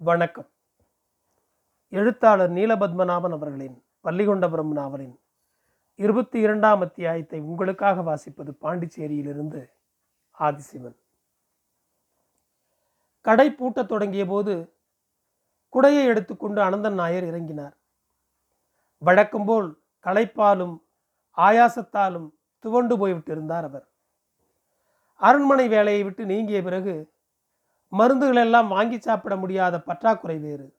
வணக்கம். எழுத்தாளர் நீலபத்மநாபன் அவர்களின் பள்ளிகொண்டபுரம் நாவலின் இருபத்தி இரண்டாம் அத்தியாயத்தை உங்களுக்காக வாசிப்பது பாண்டிச்சேரியிலிருந்து ஆதிசிவன். கடை பூட்டத் தொடங்கிய போது குடையை எடுத்துக்கொண்டு அனந்தன் நாயர் இறங்கினார். வழக்கம்போல் களைப்பாலும் ஆயாசத்தாலும் துவண்டு போய்விட்டிருந்தார் அவர். அரண்மனை வேலையை விட்டு நீங்கிய பிறகு மருந்துகள் எல்லாம் வாங்கி சாப்பிட முடியாத பற்றாக்குறை வேறு.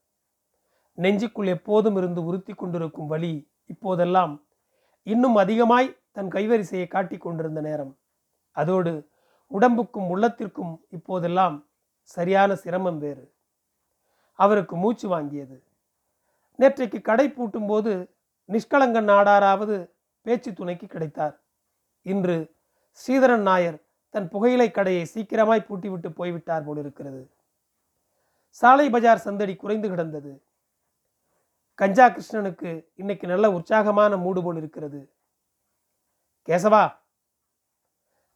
நெஞ்சுக்குள் எப்போதும் இருந்து உறுத்தி கொண்டிருக்கும் வழி இப்போதெல்லாம் இன்னும் அதிகமாய் தன் கைவரிசையை காட்டிக் கொண்டிருந்த நேரம். அதோடு உடம்புக்கும் உள்ளத்திற்கும் இப்போதெல்லாம் சரியான சிரமம் வேறு. அவருக்கு மூச்சு வாங்கியது. நேற்றைக்கு கடை பூட்டும் போது நிஷ்கலங்கன் நாடாராவது பேச்சு துணைக்கு கிடைத்தார். இன்று ஸ்ரீதரன் நாயர் தன் புகையிலை கடையை சீக்கிரமாய் பூட்டிவிட்டு போய்விட்டார் போலிருக்கிறது. சாலை பஜார் சந்தடி குறைந்து கிடந்தது. கஞ்சா கிருஷ்ணனுக்கு இன்னைக்கு நல்ல உற்சாகமான மூடு போல் இருக்கிறது கேசவா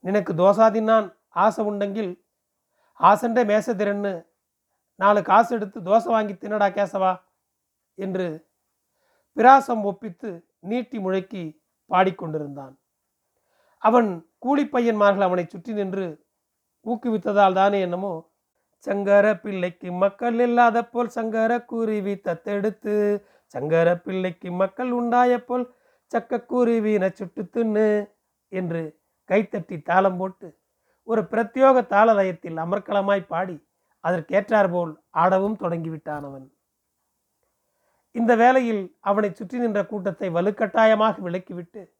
நினக்கு தோசாதின்னான் ஆசை உண்டெங்கில் ஆசண்ட மேசதிரன்னு நாலு காசு எடுத்து தோசை வாங்கி தின்னடா கேசவா என்று பிராசம் ஒப்பித்து நீட்டி முழக்கி பாடிக்கொண்டிருந்தான். அவன் கூலிப்பையன்மார்கள் அவனை சுற்றி நின்று ஊக்குவித்ததால் தானே என்னமோ சங்கர பிள்ளைக்கு மக்கள் இல்லாத போல் சங்கர குருவி தத்தெடுத்து சங்கர பிள்ளைக்கு மக்கள் உண்டாய போல் சக்க குருவின சுட்டு தின்னு என்று கைத்தட்டி தாளம் போட்டு ஒரு பிரத்யோக தாள லயத்தில் அமர்க்கலமாய் பாடி அதற்கேற்றார் போல் ஆடவும் தொடங்கிவிட்டான் அவன். இந்த வேளையில் அவனை சுற்றி நின்ற கூட்டத்தை வலுக்கட்டாயமாக விலக்கிவிட்டு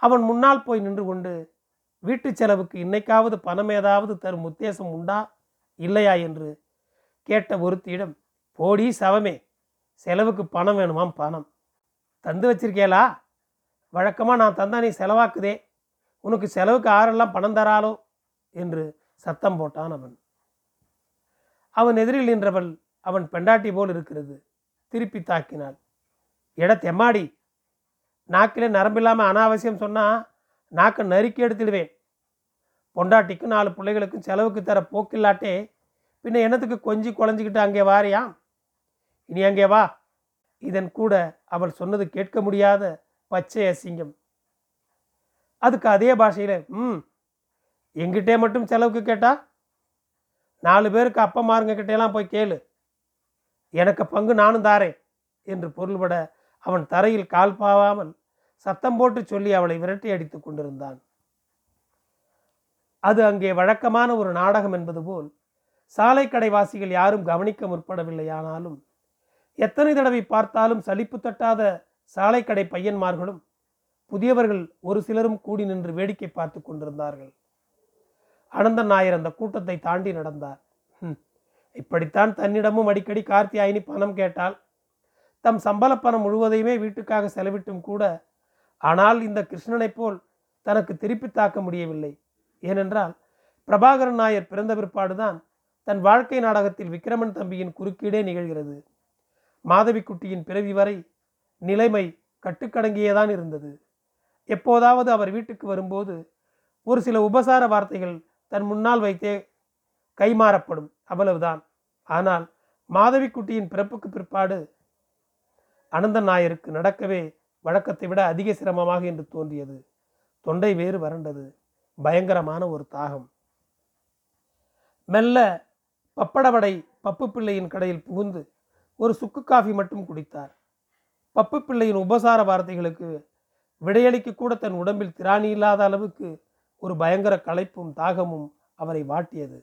அவன் முன்னால் போய் நின்று கொண்டு வீட்டு செலவுக்கு இன்னைக்காவது பணம் ஏதாவது தரும் உத்தேசம் உண்டா? இல்லையா? என்று கேட்ட ஒருத்தியிடம் போடி சவமே செலவுக்கு பணம் வேணுமாம் பணம். தந்து வச்சிருக்கேளா? வழக்கமாக நான் தந்தா நீ செலவாக்குதே. உனக்கு செலவுக்கு ஆறெல்லாம் பணம் தராளோ? என்று சத்தம் போட்டான் அவன். அவன் எதிரில் நின்றவள் அவன் பெண்டாட்டி போல் இருக்கிறது. திருப்பி தாக்கினாள். எட தெம்மாடி நாக்கில் நரம்பில்லாமல் அனாவசியம் சொன்னால் நாக்கை நறுக்கி எடுத்துடுவேன். பொண்டாட்டிக்கும் நாலு பிள்ளைகளுக்கும் செலவுக்கு தர போக்கில்லாட்டே பின்ன என்னத்துக்கு கொஞ்சி குழஞ்சிக்கிட்டு அங்கே வாரியா? இனி அங்கே வா. இதன் கூட அவள் சொன்னது கேட்க முடியாத பச்சை அசிங்கம். அதுக்கு அதே பாஷையில் ம் எங்கிட்டே மட்டும் செலவுக்கு கேட்டா? நாலு பேருக்கு அப்பமாருங்க கிட்டேலாம் போய் கேளு. எனக்கு பங்கு நானும் தாரேன். என்று பொருள்பட அவன் தரையில் கால் பாவாமல் சத்தம் போட்டு சொல்லி அவளை விரட்டி அடித்துக் கொண்டிருந்தான். அது அங்கே வழக்கமான ஒரு நாடகம் என்பது போல் சாலை கடைவாசிகள் யாரும் கவனிக்க முற்படவில்லையானாலும் எத்தனை தடவை பார்த்தாலும் சலிப்பு தட்டாத சாலை கடை பையன்மார்களும் புதியவர்கள் ஒரு சிலரும் கூடி நின்று வேடிக்கை பார்த்து கொண்டிருந்தார்கள். அனந்தன் நாயர் அந்த கூட்டத்தை தாண்டி நடந்தார். இப்படித்தான் தன்னிடமும் அடிக்கடி கார்த்தியாயினி பணம் கேட்டால் தம் சம்பள பணம் முழுவதையுமே வீட்டுக்காக செலவிட்டும் கூட ஆனால் இந்த கிருஷ்ணனைப் போல் தனக்கு திருப்பி தாக்க முடியவில்லை. ஏனென்றால் பிரபாகரன் நாயர் பிறந்த பிற்பாடுதான் தன் வாழ்க்கை நாடகத்தில் விக்ரமன் தம்பியின் குறுக்கீடே நிகழ்கிறது. மாதவிக்குட்டியின் பிறவி வரை நிலைமை கட்டுக்கடங்கியேதான் இருந்தது. எப்போதாவது அவர் வீட்டுக்கு வரும்போது ஒரு சில உபசார வார்த்தைகள் தன் முன்னால் வைத்தே கைமாறப்படும் அவ்வளவுதான். ஆனால் மாதவிக்குட்டியின் பிறப்புக்கு பிற்பாடு அனந்தன் நாயருக்கு நடக்கவே வழக்கத்தை விட அதிக சிரமமாக என்று தோன்றியது. தொண்டை வேறு வறண்டது. பயங்கரமான ஒரு தாகம். மெல்ல பப்படவடை பப்பு பிள்ளையின் கடையில் புகுந்து ஒரு சுக்கு காஃபி மட்டும் குடித்தார். பப்பு பிள்ளையின் உபசார வார்த்தைகளுக்கு விடையளிக்க கூட தன் உடம்பில் திராணி இல்லாத அளவுக்கு ஒரு பயங்கர களைப்பும் தாகமும் அவரை வாட்டியது.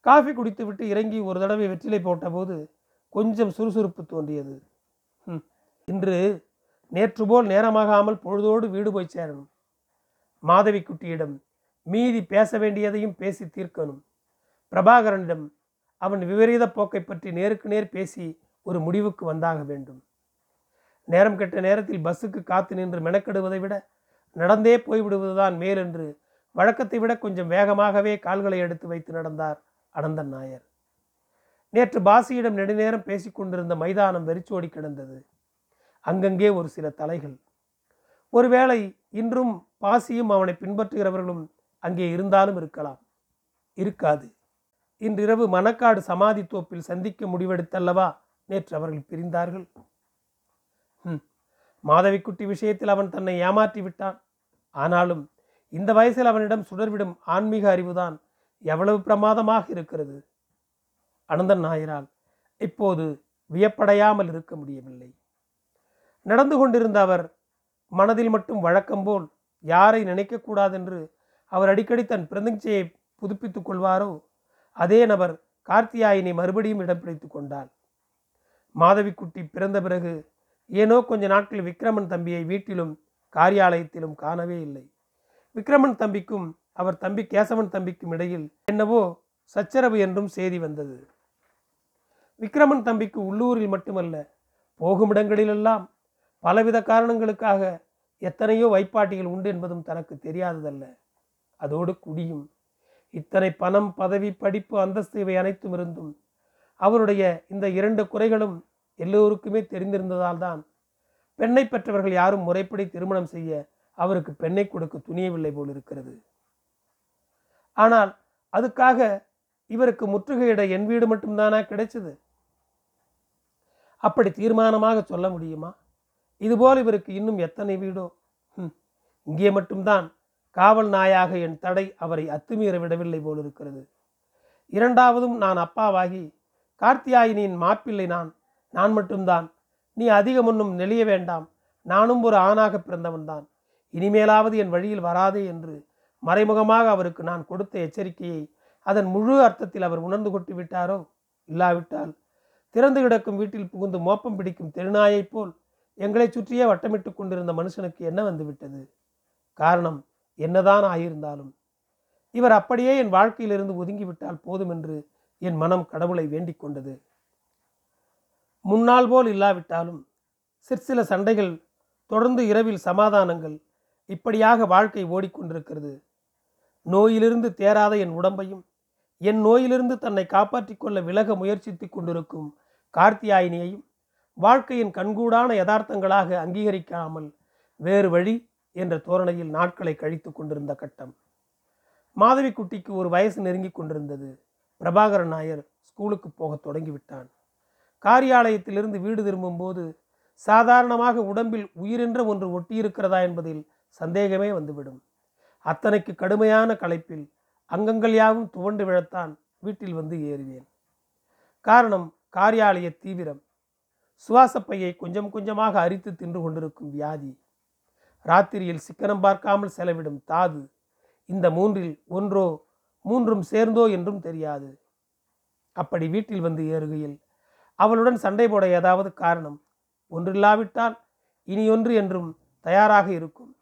காஃபி குடித்துவிட்டு இறங்கி ஒரு தடவை வெற்றிலை போட்டபோது கொஞ்சம் சுறுசுறுப்பு தோன்றியது. இன்று நேற்று போல் நேரமாகாமல் பொழுதோடு வீடு போய் சேரணும். மாதவி குட்டியிடம் மீதி பேச வேண்டியதையும் பேசி தீர்க்கணும். பிரபாகரனிடம் அவன் விபரீத போக்கை பற்றி நேருக்கு நேர் பேசி ஒரு முடிவுக்கு வந்தாக வேண்டும். நேரம் கெட்ட நேரத்தில் பஸ்ஸுக்கு காத்து நின்று மெனக்கெடுவதை விட நடந்தே போய்விடுவதுதான் மேல் என்று வழக்கத்தை விட கொஞ்சம் வேகமாகவே கால்களை எடுத்து வைத்து நடந்தார் அனந்தன் நாயர். நேற்று பாசியிடம் நெடுநேரம் பேசிக் கொண்டிருந்த மைதானம் வெறிச்சோடி கிடந்தது. அங்கங்கே ஒரு சில தலைகள். ஒருவேளை இன்றும் பாசியும் அவனை பின்பற்றுகிறவர்களும் அங்கே இருந்தாலும் இருக்கலாம். இருக்காது. இன்றிரவு மணக்காடு சமாதி தோப்பில் சந்திக்க முடிவெடுத்தல்லவா? நேற்று அவர்கள் பிரிந்தார்கள். மாதவிக்குட்டி விஷயத்தில் அவன் தன்னை ஏமாற்றி விட்டான். ஆனாலும் இந்த வயசில் அவனிடம் சுடர்விடும் ஆன்மீக அறிவுதான் எவ்வளவு பிரமாதமாக இருக்கிறது? அனந்தன் நாயரால் இப்போது வியப்படையாமல் இருக்க முடியவில்லை. நடந்து கொண்டிருந்த அவர் மனதில் மட்டும் வழக்கம்போல் யாரை நினைக்கக்கூடாதென்று அவர் அடிக்கடி தன் பிரதிஞ்சையை புதுப்பித்துக் கொள்வாரோ அதே நபர் கார்த்தியாயினை மறுபடியும் இடம் பிடித்து கொண்டாள். மாதவிக்குட்டி பிறந்த பிறகு ஏனோ கொஞ்ச நாட்கள் விக்ரமன் தம்பியை வீட்டிலும் காரியாலயத்திலும் காணவே இல்லை. விக்ரமன் தம்பிக்கும் அவர் தம்பி கேசவன் தம்பிக்கும் இடையில் என்னவோ சச்சரவு என்றும் செய்தி வந்தது. விக்ரமன் தம்பிக்கு உள்ளூரில் மட்டுமல்ல போகும் இடங்களிலெல்லாம் பலவித காரணங்களுக்காக எத்தனையோ வைப்பாட்டிகள் உண்டு என்பதும் தனக்கு தெரியாததல்ல. அதோடு குடியும். இத்தனை பணம் பதவி படிப்பு அந்தஸ்து இவை அனைத்தும் இருந்தும் அவருடைய இந்த இரண்டு குறைகளும் எல்லோருக்குமே தெரிந்திருந்ததால் தான் பெண்ணை பெற்றவர்கள் யாரும் முறைப்படி திருமணம் செய்ய அவருக்கு பெண்ணை கொடுக்க துணியவில்லை போல் இருக்கிறது. ஆனால் அதுக்காக இவருக்கு முற்றுகையிட என் வீடு மட்டும்தானா கிடைச்சது? அப்படி தீர்மானமாக சொல்ல முடியுமா? இதுபோல் இவருக்கு இன்னும் எத்தனை வீடோ? இங்கே மட்டும்தான் காவல் நாயாக என் தடை அவரை அத்துமீற விடவில்லை போல் இருக்கிறது இரண்டாவதும் நான் அப்பாவாகி கார்த்தியாயினியின் மாப்பிள்ளை நான். நான் மட்டும்தான். நீ அதிகம் ஒன்றும் நெளிய வேண்டாம். நானும் ஒரு ஆணாக பிறந்தவன்தான் இனிமேலாவது என் வழியில் வராதே என்று மறைமுகமாக அவருக்கு நான் கொடுத்த எச்சரிக்கையை அதன் முழு அர்த்தத்தில் அவர் உணர்ந்து கொண்டு விட்டாரோ இல்லாவிட்டால் திறந்து கிடக்கும் வீட்டில் புகுந்து மோப்பம் பிடிக்கும் தெருநாயைப் போல் எங்களை சுற்றியே வட்டமிட்டு கொண்டிருந்த மனுஷனுக்கு என்ன வந்துவிட்டது காரணம் என்னதான் ஆயிருந்தாலும். இவர் அப்படியே என் வாழ்க்கையிலிருந்து ஒதுங்கிவிட்டால் போதும் என்று என் மனம் கடவுளை வேண்டிக் கொண்டது. முன்னால் போல் இல்லாவிட்டாலும் சிற்சில சண்டைகள் தொடர்ந்து இரவில் சமாதானங்கள் இப்படியாக வாழ்க்கை ஓடிக்கொண்டிருக்கிறது நோயிலிருந்து தேராத என் உடம்பையும் என் நோயிலிருந்து தன்னை காப்பாற்றிக் கொள்ள விலக முயற்சித்துக் கொண்டிருக்கும் கார்த்தியாயினியையும் வாழ்க்கையின் கண்கூடான யதார்த்தங்களாக அங்கீகரிக்காமல் வேறு வழி என்ற தோரணையில் நாட்களை கழித்து கொண்டிருந்த கட்டம். மாதவி குட்டிக்கு ஒரு வயசு நெருங்கி கொண்டிருந்தது. பிரபாகரன் நாயர் ஸ்கூலுக்கு போகத் தொடங்கிவிட்டான். காரியாலயத்திலிருந்து வீடு திரும்பும்போது சாதாரணமாக உடம்பில் உயிரென்ற ஒன்று ஒட்டியிருக்கிறதா என்பதில் சந்தேகமே வந்துவிடும். அத்தனைக்கு கடுமையான களைப்பில் அங்கங்கள் யாவும் துவண்டு விழத்தான் வீட்டில் வந்து ஏறுவேன். காரணம் காரியாலய தீவிரம். சுவாசப்பையை கொஞ்சம் கொஞ்சமாக அரித்து தின்று கொண்டிருக்கும் வியாதி. ராத்திரியில் சிக்கனம் பார்க்காமல் செலவிடும் தாது. இந்த மூன்றில் ஒன்றோ மூன்றும் சேர்ந்தோ என்றும் தெரியாது. அப்படி வீட்டில் வந்து ஏறுகையில் அவளுடன் சண்டை போட ஏதாவது காரணம் ஒன்றில்லாவிட்டால் இனி ஒன்று என்றும் தயாராக இருக்கும்.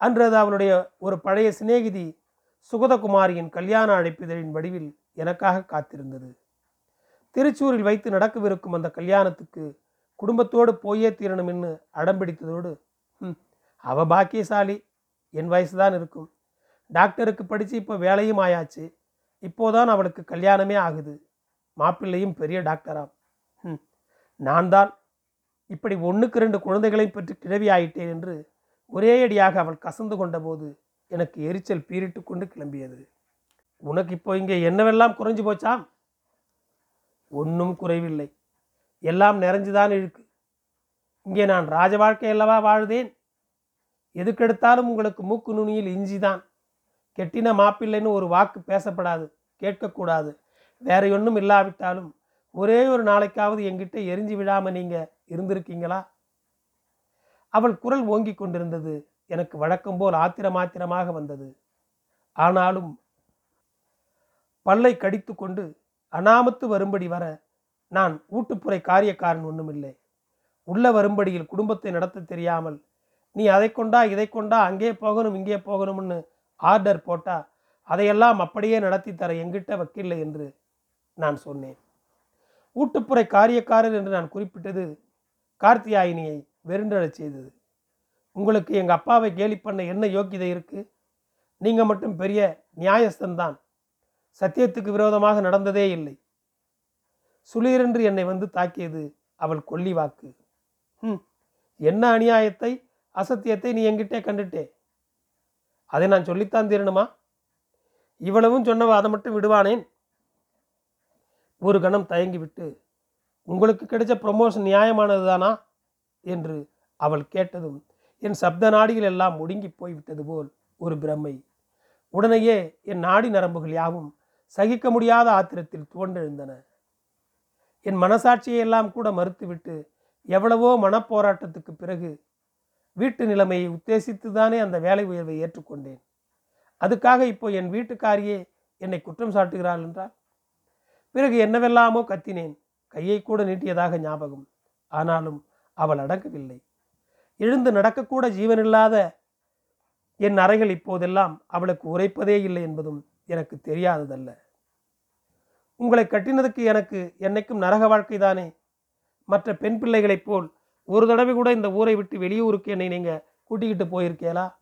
அன்று அது அவளுடைய ஒரு பழைய சிநேகிதி சுகதகுமாரியின் கல்யாண அழைப்பிதழின் வடிவில் எனக்காக காத்திருந்தது. திருச்சூரில் வைத்து நடக்கவிருக்கும் அந்த கல்யாணத்துக்கு குடும்பத்தோடு போயே தீரணும்னு அடம்பிடித்ததோடு அவ பாக்கியசாலி. என் வயசு தான் இருக்கும். டாக்டருக்கு படித்து இப்போ வேலையும் ஆயாச்சு. இப்போதான் அவளுக்கு கல்யாணமே ஆகுது. மாப்பிள்ளையும் பெரிய டாக்டராம். நான் தான் இப்படி ஒன்றுக்கு ரெண்டு குழந்தைகளையும் பெற்று கிழவி ஆயிட்டேன் என்று ஒரே அடியாக அவள் கசந்து கொண்டபோது எனக்கு எரிச்சல் பீரிட்டு கொண்டு கிளம்பியது. உனக்கு இப்போ இங்கே என்னவெல்லாம் குறைஞ்சு போச்சாம் ஒன்றும் குறைவில்லை. எல்லாம் நிறைஞ்சுதான் இருக்கு இங்கே நான் ராஜ வாழ்க்கை அல்லவா வாழ்தேன்? எதுக்கெடுத்தாலும் உங்களுக்கு மூக்கு நுனியில் இஞ்சிதான். கெட்டின மாப்பிள்ளைன்னு ஒரு வாக்கு பேசப்படாது கேட்கக்கூடாது. வேற ஒன்றும் இல்லாவிட்டாலும் ஒரே ஒரு நாளைக்காவது என்கிட்ட எரிஞ்சு விழாம நீங்க இருந்திருக்கீங்களா? அவள் குரல் ஓங்கிக் கொண்டிருந்தது. எனக்கு வழக்கம் போல் ஆத்திரம் ஆத்திரமாக வந்தது. ஆனாலும் பல்லை கடித்து கொண்டு அனாமத்து வரும்படி வர நான் ஊட்டுப்புறை காரியக்காரன் ஒன்றுமில்லை உள்ள வரும்படியில் குடும்பத்தை நடத்த தெரியாமல் நீ அதை கொண்டா இதை கொண்டா அங்கே போகணும் இங்கே போகணும்னு ஆர்டர் போட்டா அதையெல்லாம் அப்படியே நடத்தி தர எங்கிட்ட வக்கில்லை என்று நான் சொன்னேன். ஊட்டுப்புறை காரியக்காரர் என்று நான் குறிப்பிட்டது கார்த்தியாயினியை வெறுண்டழச் செய்தது. உங்களுக்கு எங்கள் அப்பாவை கேலி பண்ண என்ன யோக்கியதை இருக்கு? நீங்கள் மட்டும் பெரிய நியாயஸ்தன்தான். சத்தியத்துக்கு விரோதமாக நடந்ததே இல்லை. சுளீரென்று என்னை வந்து தாக்கியது அவள் கொல்லி வாக்கு. ம் என்ன அநியாயத்தை அசத்தியத்தை நீ என்கிட்டே கண்டுட்டே? அதை நான் சொல்லித்தான் தீரணுமா? இவ்வளவும் சொன்னவ அதை மட்டும் விடுவானேன்? ஒரு கணம் தயங்கிவிட்டு உங்களுக்கு கிடைச்ச ப்ரொமோஷன் நியாயமானது தானா என்று அவள் கேட்டதும் என் சப்த நாடிகள் எல்லாம் முடுங்கி போய்விட்டது போல் ஒரு பிரமை உடனேயே என் நாடி நரம்புகள் யாவும் சகிக்க முடியாத ஆத்திரத்தில் துவண்டெழுந்தன. என் மனசாட்சியை எல்லாம் கூட மறுத்துவிட்டு எவ்வளவோ மனப்போராட்டத்துக்கு பிறகு வீட்டு நிலைமையை உத்தேசித்து தானே அந்த வேலை உயர்வை ஏற்றுக்கொண்டேன். அதுக்காக இப்போ என் வீட்டுக்காரியே என்னை குற்றம் சாட்டுகிறாள் என்றால்? பிறகு என்னவெல்லாமோ கத்தினேன். கையை கூட நீட்டியதாக ஞாபகம். ஆனாலும் அவள் அடங்கவில்லை. எழுந்து நடக்கக்கூட ஜீவனில்லாத என் அறைகள் இப்போதெல்லாம் அவளுக்கு உரைப்பதே இல்லை என்பதும் எனக்கு தெரியாததல்ல. உங்களை கட்டினதுக்கு எனக்கு என்னைக்கும் நரக வாழ்க்கை தானே? மற்ற பெண் பிள்ளைகளைப் போல் ஒரு தடவை கூட இந்த ஊரை விட்டு வெளியூருக்கு என்னை நீங்கள் கூட்டிக்கிட்டு போயிருக்கேளா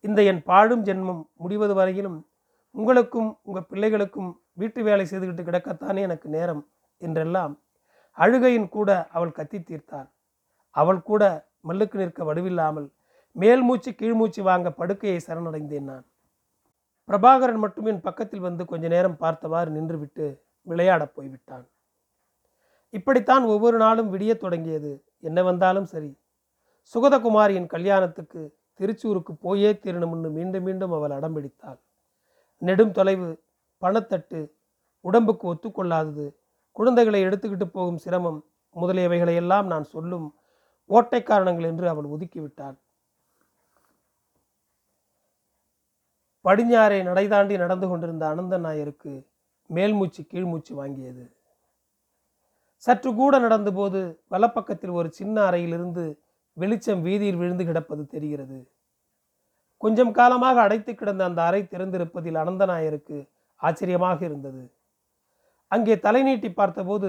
இந்த என் பாழும் ஜென்மம் முடிவது வரையிலும் உங்களுக்கும் உங்கள் பிள்ளைகளுக்கும் வீட்டு வேலை செய்துக்கிட்டு கிடக்கத்தானே எனக்கு நேரம்? என்றெல்லாம் அழுகையின் கூட அவள் கத்தி தீர்த்தாள். அவள் கூட மல்லுக்கு நிற்க வடுவில்லாமல் மேல் மூச்சு கீழ்மூச்சு வாங்க படுக்கையை சரணடைந்தேன் நான். பிரபாகரன் மட்டும் என் பக்கத்தில் வந்து கொஞ்ச நேரம் பார்த்தவாறு நின்றுவிட்டு விளையாடப் போய்விட்டான். இப்படித்தான் ஒவ்வொரு நாளும் விடியத் தொடங்கியது. என்ன வந்தாலும் சரி. சுகதகுமாரியின் கல்யாணத்துக்கு திருச்சூருக்கு போயே தீரணும்னு மீண்டும் மீண்டும் அவள் அடம்பிடித்தாள் நெடும் தொலைவு பணத்தட்டு உடம்புக்கு ஒத்துக்கொள்ளாதது குழந்தைகளை எடுத்துக்கிட்டு போகும் சிரமம் முதலியவைகளை எல்லாம் நான் சொல்லும் ஓட்டை காரணங்கள் என்று அவள் ஒதுக்கிவிட்டாள் படிஞாரை நடைதாண்டி நடந்து கொண்டிருந்த அனந்த நாயருக்கு மேல்மூச்சு கீழ்மூச்சு வாங்கியது. சற்று கூட நடந்தபோது வலப்பக்கத்தில் ஒரு சின்ன அறையிலிருந்து வெளிச்சம் வீதியில் விழுந்து கிடப்பது தெரிகிறது. கொஞ்சம் காலமாக அடைத்து கிடந்த அந்த அறை திறந்திருப்பதில் அனந்தநாயருக்கு ஆச்சரியமாக இருந்தது. அங்கே தலை நீட்டி பார்த்தபோது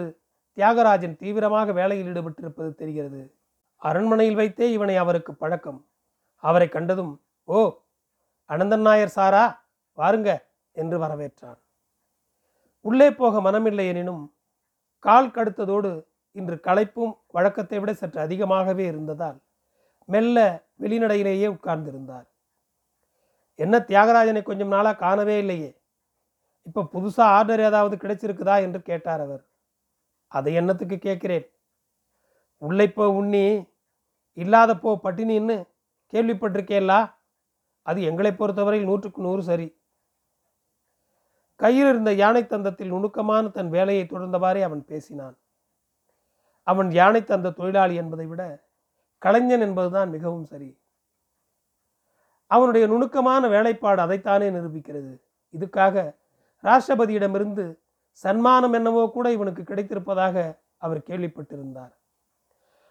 தியாகராஜன் தீவிரமாக வேலையில் ஈடுபட்டிருப்பது தெரிகிறது. அரண்மனையில் வைத்தே இவனை அவருக்கு பழக்கம். அவரை கண்டதும் ஓ அனந்தன் நாயர் சாரா வாருங்க என்று வரவேற்றான். உள்ளே போக மனமில்லை எனினும் கால் கடுத்ததோடு இன்று களைப்பும் வழக்கத்தை விட சற்று அதிகமாகவே இருந்ததால் மெல்ல வெளிநடையிலேயே உட்கார்ந்திருந்தார். என்ன தியாகராஜனை கொஞ்சம் நாளாக காணவே இல்லையே. இப்போ புதுசாக ஆர்டர் ஏதாவது கிடைச்சிருக்குதா என்று கேட்டார் அவர். அதை என்னத்துக்கு கேட்கிறேன்? உள்ளே போ உண்ணி இல்லாத போ பட்டினின்னு கேள்விப்பட்டிருக்கேல்லா அது எங்களை பொறுத்தவரையில் நூற்றுக்கு நூறு சரி. கையில் இருந்த யானை தந்தத்தில் நுணுக்கமான தன் வேலையை தொடர்ந்தவாறே அவன் பேசினான். அவன் யானை தந்த தொழிலாளி என்பதை விட கலைஞன் என்பதுதான் மிகவும் சரி. அவனுடைய நுணுக்கமான வேலைப்பாடு அதைத்தானே நிரூபிக்கிறது. இதுக்காக ராஷ்டிரபதியிடமிருந்து சன்மானம் என்னவோ கூட இவனுக்கு கிடைத்திருப்பதாக அவர் கேள்விப்பட்டிருந்தார்.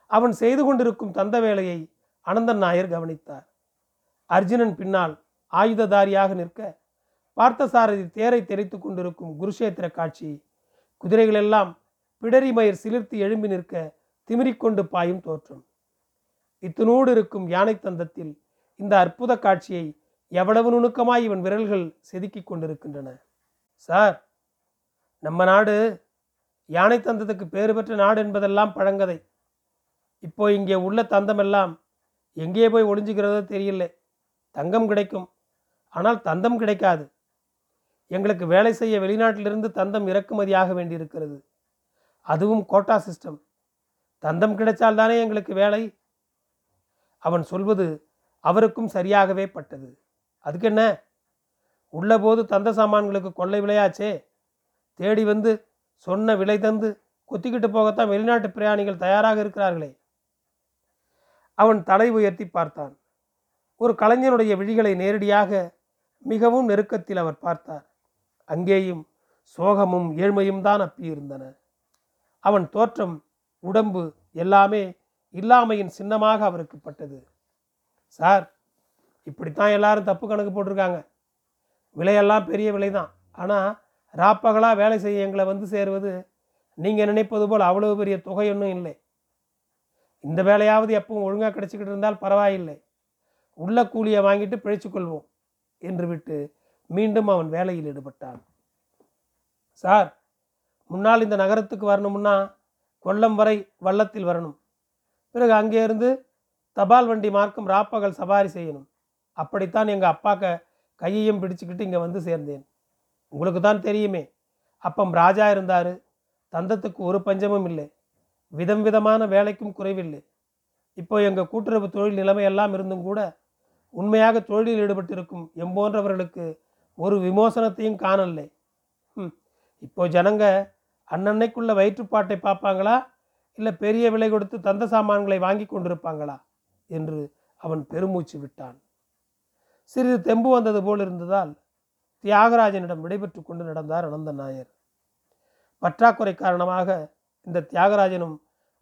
அவன் செய்து கொண்டிருக்கும் தந்த வேலையை அனந்தன் நாயர் கவனித்தார். அர்ஜுனன் பின்னால் ஆயுததாரியாக நிற்க பார்த்தசாரதி தேரை தெரித்து கொண்டிருக்கும் குருஷேத்திர காட்சி. குதிரைகளெல்லாம் பிடரி மயிர் சிலிர்த்து எழும்பி நிற்க திமிரிக்கொண்டு பாயும் தோற்றம். இத்தினோடு இருக்கும் யானை தந்தத்தில் இந்த அற்புத காட்சியை எவ்வளவு நுணுக்கமாய் இவன் விரல்கள் செதுக்கி கொண்டிருக்கின்றன. சார் நம்ம நாடு யானை தந்தத்துக்கு பேறு பெற்ற நாடு என்பதெல்லாம் பழங்கதை. இப்போ இங்கே உள்ள தந்தமெல்லாம் எங்கே போய் ஒளிஞ்சுகிறதோ தெரியல. தங்கம் கிடைக்கும். ஆனால் தந்தம் கிடைக்காது. எங்களுக்கு வேலை செய்ய வெளிநாட்டிலிருந்து தந்தம் இறக்குமதியாக வேண்டியிருக்கிறது. அதுவும் கோட்டா சிஸ்டம் தந்தம் கிடைச்சால்தானே எங்களுக்கு வேலை? அவன் சொல்வது அவருக்கும் சரியாகவே பட்டது. அதுக்கு என்ன? உள்ளபோது தந்த சாமான்களுக்கு கொள்ளை விளையாச்சே தேடி வந்து சொன்ன விலை தந்து கொத்திக்கிட்டு போகத்தான் வெளிநாட்டு பிரயாணிகள் தயாராக இருக்கிறார்களே. அவன் தலை உயர்த்தி பார்த்தான். ஒரு கலைஞனுடைய விழிகளை நேரடியாக மிகவும் நெருக்கத்தில் அவர் பார்த்தார். அங்கேயும் சோகமும் ஏழ்மையும் தான் அப்பியிருந்தன அவன் தோற்றம் உடம்பு எல்லாமே இல்லாமையின் சின்னமாக அவருக்கு பட்டது. சார் இப்படித்தான் எல்லாரும் தப்பு கணக்கு போட்டிருக்காங்க. விலையெல்லாம் பெரிய விலை தான். ஆனால் ராப்பகலாக வேலை செய்ய எங்களை வந்து சேருவது நீங்கள் நினைப்பது போல் அவ்வளவு பெரிய தொகை ஒன்றும் இல்லை. இந்த வேலையாவது எப்பவும் ஒழுங்காக கிடச்சிக்கிட்டு இருந்தால் பரவாயில்லை. உள்ள கூலியை வாங்கிட்டு பிழைச்சிக்கொள்வோம் என்று விட்டு மீண்டும் அவன் வேலையில் ஈடுபட்டான். சார் முன்னால் இந்த நகரத்துக்கு வரணும்னா கொல்லம் வரை வள்ளத்தில் வரணும். பிறகு அங்கே இருந்து தபால் வண்டி மார்க்கம் ராப்பகல் சவாரி செய்யணும். அப்படித்தான் எங்கள் அப்பாக்க கையையும் பிடிச்சிக்கிட்டு இங்கே வந்து சேர்ந்தேன். உங்களுக்கு தான் தெரியுமே அப்பம் ராஜா இருந்தார். தந்தத்துக்கு ஒரு பஞ்சமும் இல்லை. விதம் விதமான வேலைக்கும் குறைவில்லை. இப்போ எங்கள் கூட்டுறவு தொழில் நிலைமையெல்லாம் இருந்தும் கூட உண்மையாக தொழிலில் ஈடுபட்டிருக்கும் எம்போன்றவர்களுக்கு ஒரு விமோசனத்தையும் காணலை ம் இப்போ ஜனங்க அன்னன்னைக்குள்ள வயிற்றுப்பாட்டை பார்ப்பாங்களா? இல்லை பெரிய விலை கொடுத்து தந்த சாமான்களை வாங்கி கொண்டிருப்பாங்களா? என்று அவன் பெருமூச்சு விட்டான். சிறிது தெம்பு வந்தது போல் இருந்ததால் தியாகராஜனிடம் விடைபெற்று கொண்டு நடந்தார் அனந்த நாயர் பற்றாக்குறை காரணமாக இந்த தியாகராஜனும்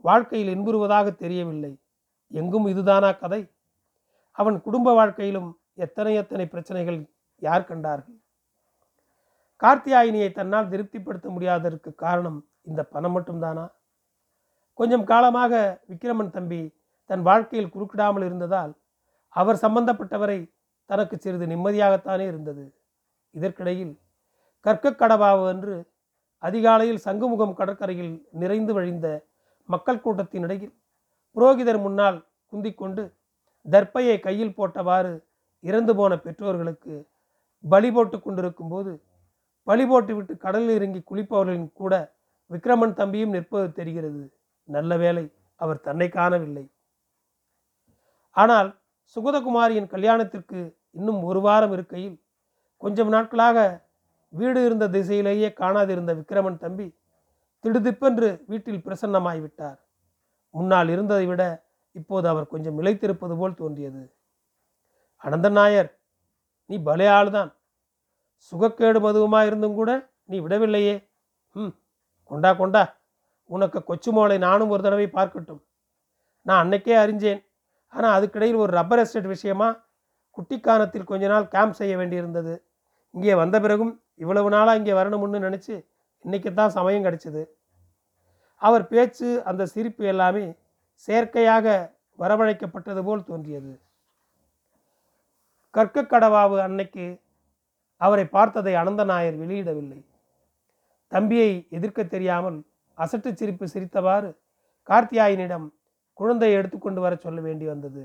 வாழ்க்கையில் இன்புறுவதாக தெரியவில்லை. எங்கும் இதுதானா கதை? அவன் குடும்ப வாழ்க்கையிலும் எத்தனை எத்தனை பிரச்சனைகள் யார் கண்டார்கள்? கார்த்தியாயினியை தன்னால் திருப்திப்படுத்த முடியாததற்கு காரணம் இந்த பணம் மட்டும்தானா? கொஞ்சம் காலமாக விக்ரமன் தம்பி தன் வாழ்க்கையில் குறுக்கிடாமல் இருந்ததால் அவர் சம்பந்தப்பட்டவரை தனக்கு சிறிது நிம்மதியாகத்தானே இருந்தது. இதற்கிடையில் கற்க என்று அதிகாலையில் சங்குமுகம் கடற்கரையில் நிறைந்து வழிந்த மக்கள் கூட்டத்தின் இடையில் புரோகிதர் முன்னால் குந்திக்கொண்டு தர்ப்பையை கையில் போட்டவாறு இறந்து போன பெற்றோர்களுக்கு பலி போட்டு கொண்டிருக்கும் போது பலி போட்டுவிட்டு கடலில் இறங்கி குளிப்பவர்களின் கூட விக்ரமன் தம்பியும் நிற்பது தெரிகிறது. நல்ல வேளை அவர் தன்னை காணவில்லை. ஆனால் சுகதகுமாரியின் கல்யாணத்திற்கு இன்னும் ஒரு வாரம் இருக்கையில் கொஞ்சம் நாட்களாக வீடு இருந்த திசையிலேயே காணாதிருந்த விக்ரமன் தம்பி திடுதிப்பென்று வீட்டில் பிரசன்னமாய்விட்டார். முன்னால் இருந்ததை விட இப்போது அவர் கொஞ்சம் இழைத்திருப்பது போல் தோன்றியது. அனந்தன் நாயர் நீ பலே ஆளுதான். சுகக்கேடு மதுவுமா இருந்தும் கூட நீ விடவில்லையே. ம் கொண்டா கொண்டா. உனக்கு கொச்சு மோளை நானும் ஒரு தடவை பார்க்கட்டும். நான் அன்னைக்கே அறிஞ்சேன். ஆனால் அதுக்கிடையில் ஒரு ரப்பர் எஸ்டேட் விஷயமா குட்டிக்கானத்தில் கொஞ்ச நாள் கேம்ப் செய்ய வேண்டியிருந்தது. இங்கே வந்த பிறகும் இவ்வளவு நாளாக இங்கே வரணும்னு நினச்சி இன்றைக்கி தான் சமயம் கிடைச்சிது அவர் பேச்சு அந்த சிரிப்பு எல்லாமே செயற்கையாக வரவழைக்கப்பட்டது போல் தோன்றியது. கற்க கடவாவு அன்னைக்கு அவரை பார்த்ததை அனந்த நாயர் வெளியிடவில்லை. தம்பியை எதிர்க்க தெரியாமல் அசட்டு சிரிப்பு சிரித்தவாறு கார்த்தியாயினிடம் குழந்தையை எடுத்துக்கொண்டு வர சொல்ல வேண்டி வந்தது.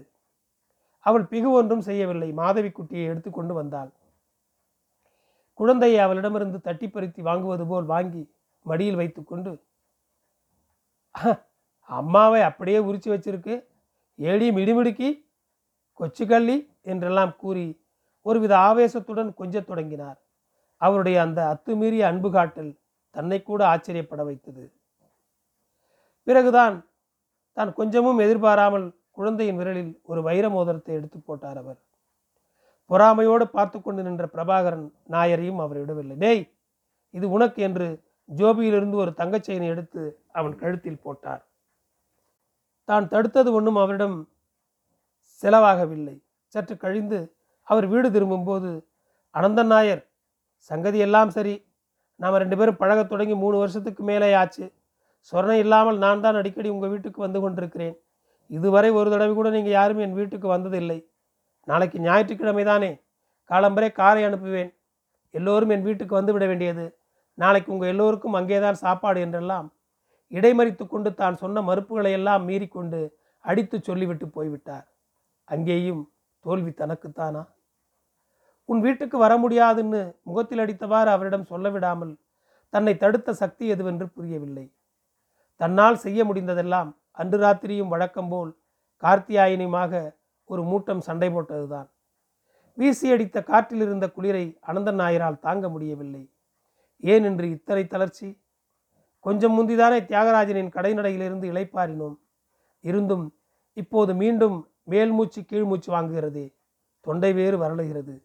அவள் பிகு ஒன்றும் செய்யவில்லை. மாதவி குட்டியை எடுத்துக்கொண்டு வந்தாள். குழந்தையை அவளிடமிருந்து தட்டி பறித்து வாங்குவது போல் வாங்கி மடியில் வைத்துக்கொண்டு அம்மாவை அப்படியே உரிச்சு வச்சிருக்கு. ஏடி மிடுமிடுக்கி கொச்சுக்கள்ளி என்றெல்லாம் கூறி ஒருவித ஆவேசத்துடன் கொஞ்சத் தொடங்கினார். அவருடைய அந்த அத்துமீறிய அன்பு காட்டல் தன்னை கூட ஆச்சரியப்பட வைத்தது. பிறகுதான் தான் கொஞ்சமும் எதிர்பாராமல் குழந்தையின் விரலில் ஒரு வைர மோதிரத்தை எடுத்து போட்டார் அவர். பொறாமையோடு பார்த்து கொண்டு நின்ற பிரபாகரன் நாயரையும் அவர் விடவில்லை. டேய் இது உனக்கு என்று ஜோபியிலிருந்து ஒரு தங்கச்செயினை எடுத்து அவன் கழுத்தில் போட்டார். தான் தடுத்தது ஒன்றும் அவரிடம் செலவாகவில்லை. சற்று கழிந்து அவர் வீடு திரும்பும்போது அனந்தன் நாயர் சங்கதி எல்லாம் சரி. நாம் ரெண்டு பேரும் பழகத் தொடங்கி மூணு வருஷத்துக்கு மேலே ஆச்சு. சொரணை இல்லாமல் நான் தான் அடிக்கடி உங்கள் வீட்டுக்கு வந்து கொண்டிருக்கிறேன். இதுவரை ஒரு தடவை கூட நீங்கள் யாரும் என் வீட்டுக்கு வந்ததில்லை. நாளைக்கு ஞாயிற்றுக்கிழமை தானே. காலம்பரே காரை அனுப்புவேன். எல்லோரும் என் வீட்டுக்கு வந்து விட வேண்டியது. நாளைக்கு உங்கள் எல்லோருக்கும் அங்கேதான் சாப்பாடு என்றெல்லாம் இடைமறித்து கொண்டு தான் சொன்ன மறுப்புகளை எல்லாம் மீறிக்கொண்டு அடித்து சொல்லிவிட்டு போய்விட்டார். அங்கேயும் தோல்வி தனக்குத்தானா? உன் வீட்டுக்கு வர முடியாதுன்னு முகத்தில் அடித்தவாறு அவரிடம் சொல்ல விடாமல் தன்னை தடுத்த சக்தி எதுவென்று புரியவில்லை. தன்னால் செய்ய முடிந்ததெல்லாம் அன்று ராத்திரியும் வழக்கம்போல் கார்த்தியாயினியுமாக ஒரு மூட்டம் சண்டை போட்டதுதான். வீசி அடித்த காற்றில் இருந்த குளிரை அனந்தன் நாயரால் தாங்க முடியவில்லை. ஏன் என்று இத்தனை தளர்ச்சி? கொஞ்சம் முந்திதானே தியாகராஜனின் கடைநடையிலிருந்து இளைப்பாரினோம் இருந்தும் இப்போது மீண்டும் மேல்மூச்சு கீழ்மூச்சு வாங்குகிறதே. தொண்டை வேறு வரலுகிறது.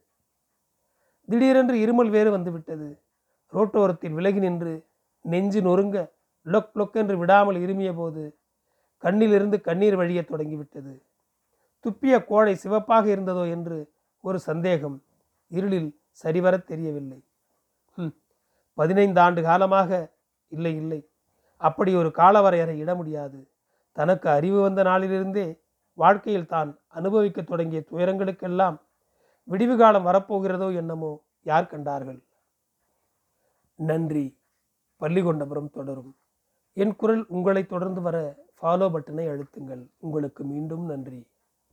திடீரென்று இருமல் வேறு வந்துவிட்டது. ரோட்டோரத்தில் விலகி நின்று நெஞ்சு நொறுங்க லொக் லொக் என்று விடாமல் இருமிய போது கண்ணிலிருந்து கண்ணீர் வழியத் தொடங்கிவிட்டது. துப்பிய கோழை சிவப்பாக இருந்ததோ என்று ஒரு சந்தேகம். இருளில் சரிவரத் தெரியவில்லை. பதினைந்து ஆண்டு காலமாக இல்லை இல்லை. அப்படி ஒரு காலவரையறை இட முடியாது. தனக்கு அறிவு வந்த நாளிலிருந்தே வாழ்க்கையில் தான் அனுபவிக்க தொடங்கிய துயரங்களுக்கெல்லாம் விடிவு காலம் வரப்போகிறதோ என்னமோ யார் கண்டார்கள்? நன்றி. பள்ளிகொண்டபுரம் தொடரும். என் குரல் உங்களை தொடர்ந்து வர ஃபாலோ பட்டனை அழுத்துங்கள். உங்களுக்கு மீண்டும் நன்றி.